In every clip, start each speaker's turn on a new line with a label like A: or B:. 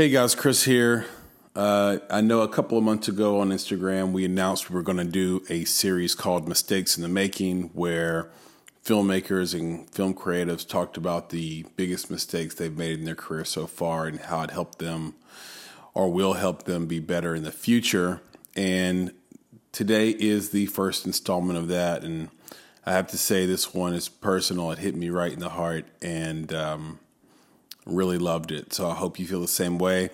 A: Hey guys, Chris here. Uh, I know a couple of months ago on Instagram, we announced we were going to do a series called Mistakes in the Making, where filmmakers and film creatives talked about the biggest mistakes they've made in their career so far and how it helped them or will help them be better in the future. And today is the first installment of that. And I have to say, this one is personal. It hit me right in the heart and um, really loved it. So I hope you feel the same way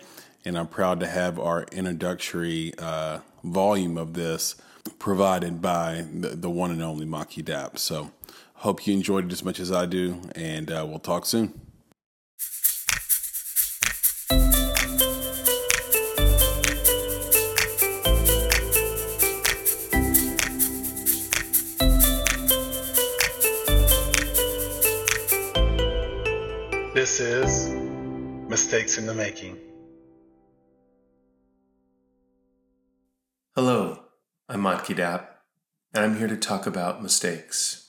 A: and I'm proud to have our introductory uh, volume of this provided by the, the one and only Maki Dap. So, hope you enjoyed it as much as I do, and uh, we'll talk soon. This is Mistakes in the Making.
B: Hello, I'm Motke Dap, and I'm here to talk about mistakes.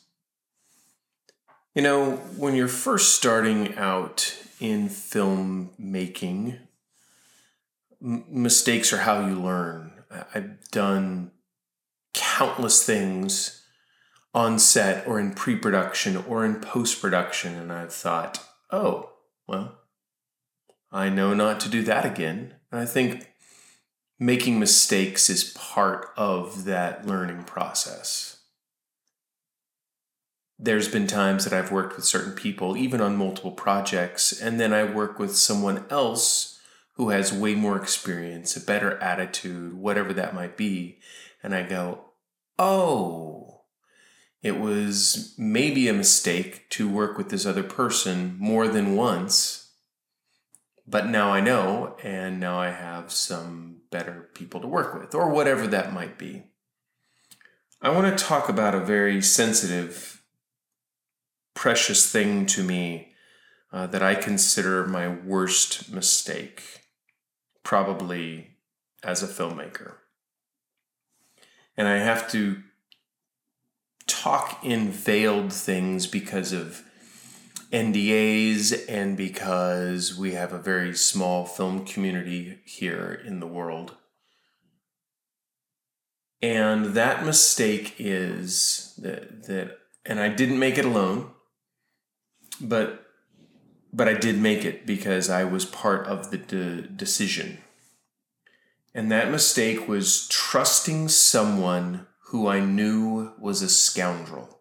B: You know, when you're first starting out in filmmaking, m- mistakes are how you learn. I've done countless things on set or in pre production or in post production, and I've thought, oh, well, I know not to do that again. And I think making mistakes is part of that learning process. There's been times that I've worked with certain people, even on multiple projects, and then I work with someone else who has way more experience, a better attitude, whatever that might be. And I go, oh, it was maybe a mistake to work with this other person more than once but now I know, and now I have some better people to work with, or whatever that might be. I want to talk about a very sensitive, precious thing to me uh, that I consider my worst mistake, probably as a filmmaker. And I have to talk in veiled things because of NDAs and because we have a very small film community here in the world. And that mistake is that, that and I didn't make it alone, but but I did make it because I was part of the de- decision. And that mistake was trusting someone who I knew was a scoundrel.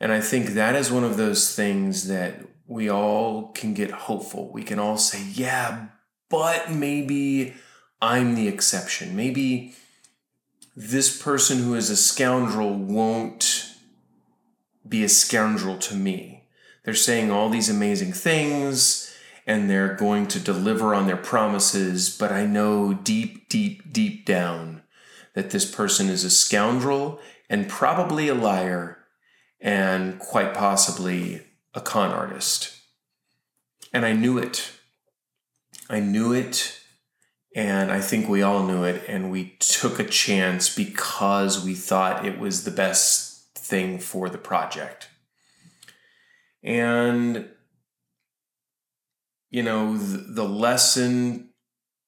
B: And I think that is one of those things that we all can get hopeful. We can all say, yeah, but maybe I'm the exception. Maybe this person who is a scoundrel won't be a scoundrel to me. They're saying all these amazing things and they're going to deliver on their promises, but I know deep, deep, deep down that this person is a scoundrel and probably a liar and quite possibly a con artist. And I knew it. I knew it, and I think we all knew it, and we took a chance because we thought it was the best thing for the project. And, you know, the, lesson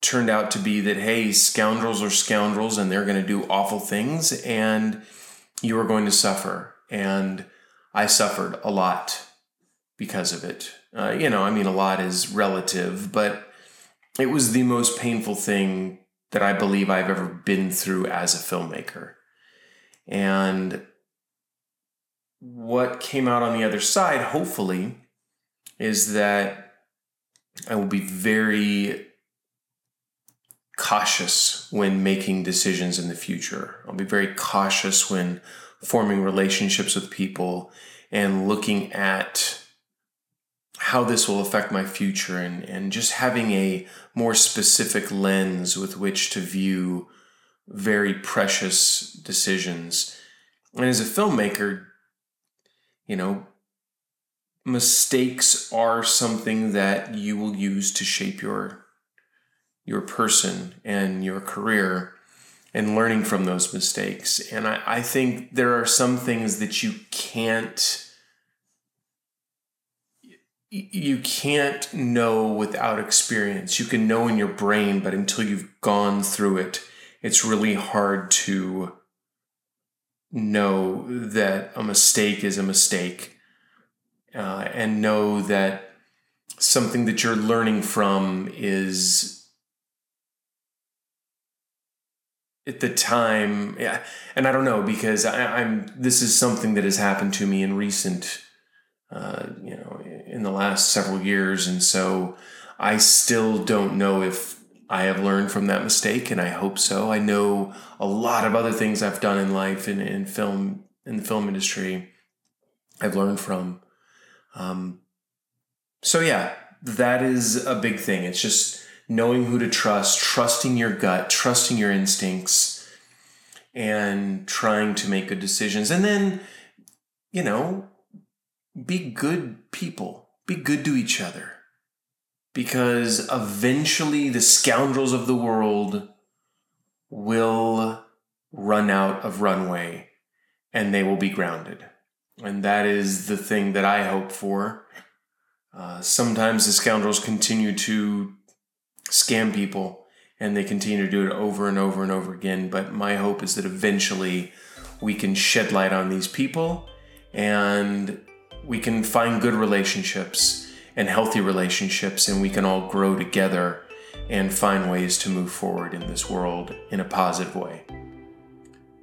B: turned out to be that, hey, scoundrels are scoundrels and they're going to do awful things, and you are going to suffer and I suffered a lot because of it. Uh, you know, I mean, a lot is relative, but it was the most painful thing that I believe I've ever been through as a filmmaker. And what came out on the other side, hopefully, is that I will be very cautious when making decisions in the future. I'll be very cautious when forming relationships with people and looking at how this will affect my future and, and just having a more specific lens with which to view very precious decisions. And as a filmmaker, you know, mistakes are something that you will use to shape your your person and your career and learning from those mistakes. And I, I think there are some things that you can't you can't know without experience. You can know in your brain, but until you've gone through it, it's really hard to know that a mistake is a mistake uh, and know that something that you're learning from is at the time yeah and i don't know because I, am this is something that has happened to me in recent uh, you know in the last several years and so i still don't know if i have learned from that mistake and i hope so. I know a lot of other things i've done in life in, in film in the film industry i've learned from. Um, so yeah that is a big thing. It's just knowing who to trust, trusting your gut, trusting your instincts, and trying to make good decisions. And then, you know, be good people, be good to each other. Because eventually the scoundrels of the world will run out of runway and they will be grounded. And that is the thing that I hope for. Uh, sometimes the scoundrels continue to scam people and they continue to do it over and over and over again. But my hope is that eventually we can shed light on these people and we can find good relationships and healthy relationships and we can all grow together and find ways to move forward in this world in a positive way.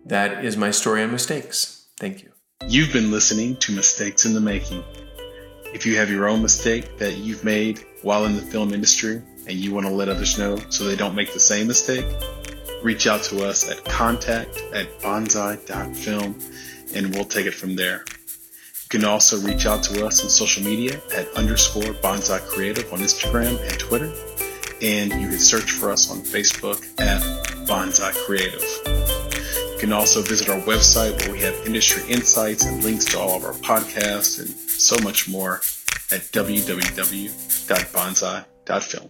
B: That is my story on mistakes. Thank you.
C: You've been listening to Mistakes in the Making. If you have your own mistake that you've made while in the film industry, and you want to let others know so they don't make the same mistake, reach out to us at contact at bonsai.film and we'll take it from there. You can also reach out to us on social media at underscore bonsai creative on Instagram and Twitter. And you can search for us on Facebook at bonsai creative. You can also visit our website where we have industry insights and links to all of our podcasts and so much more at www.bonsai.film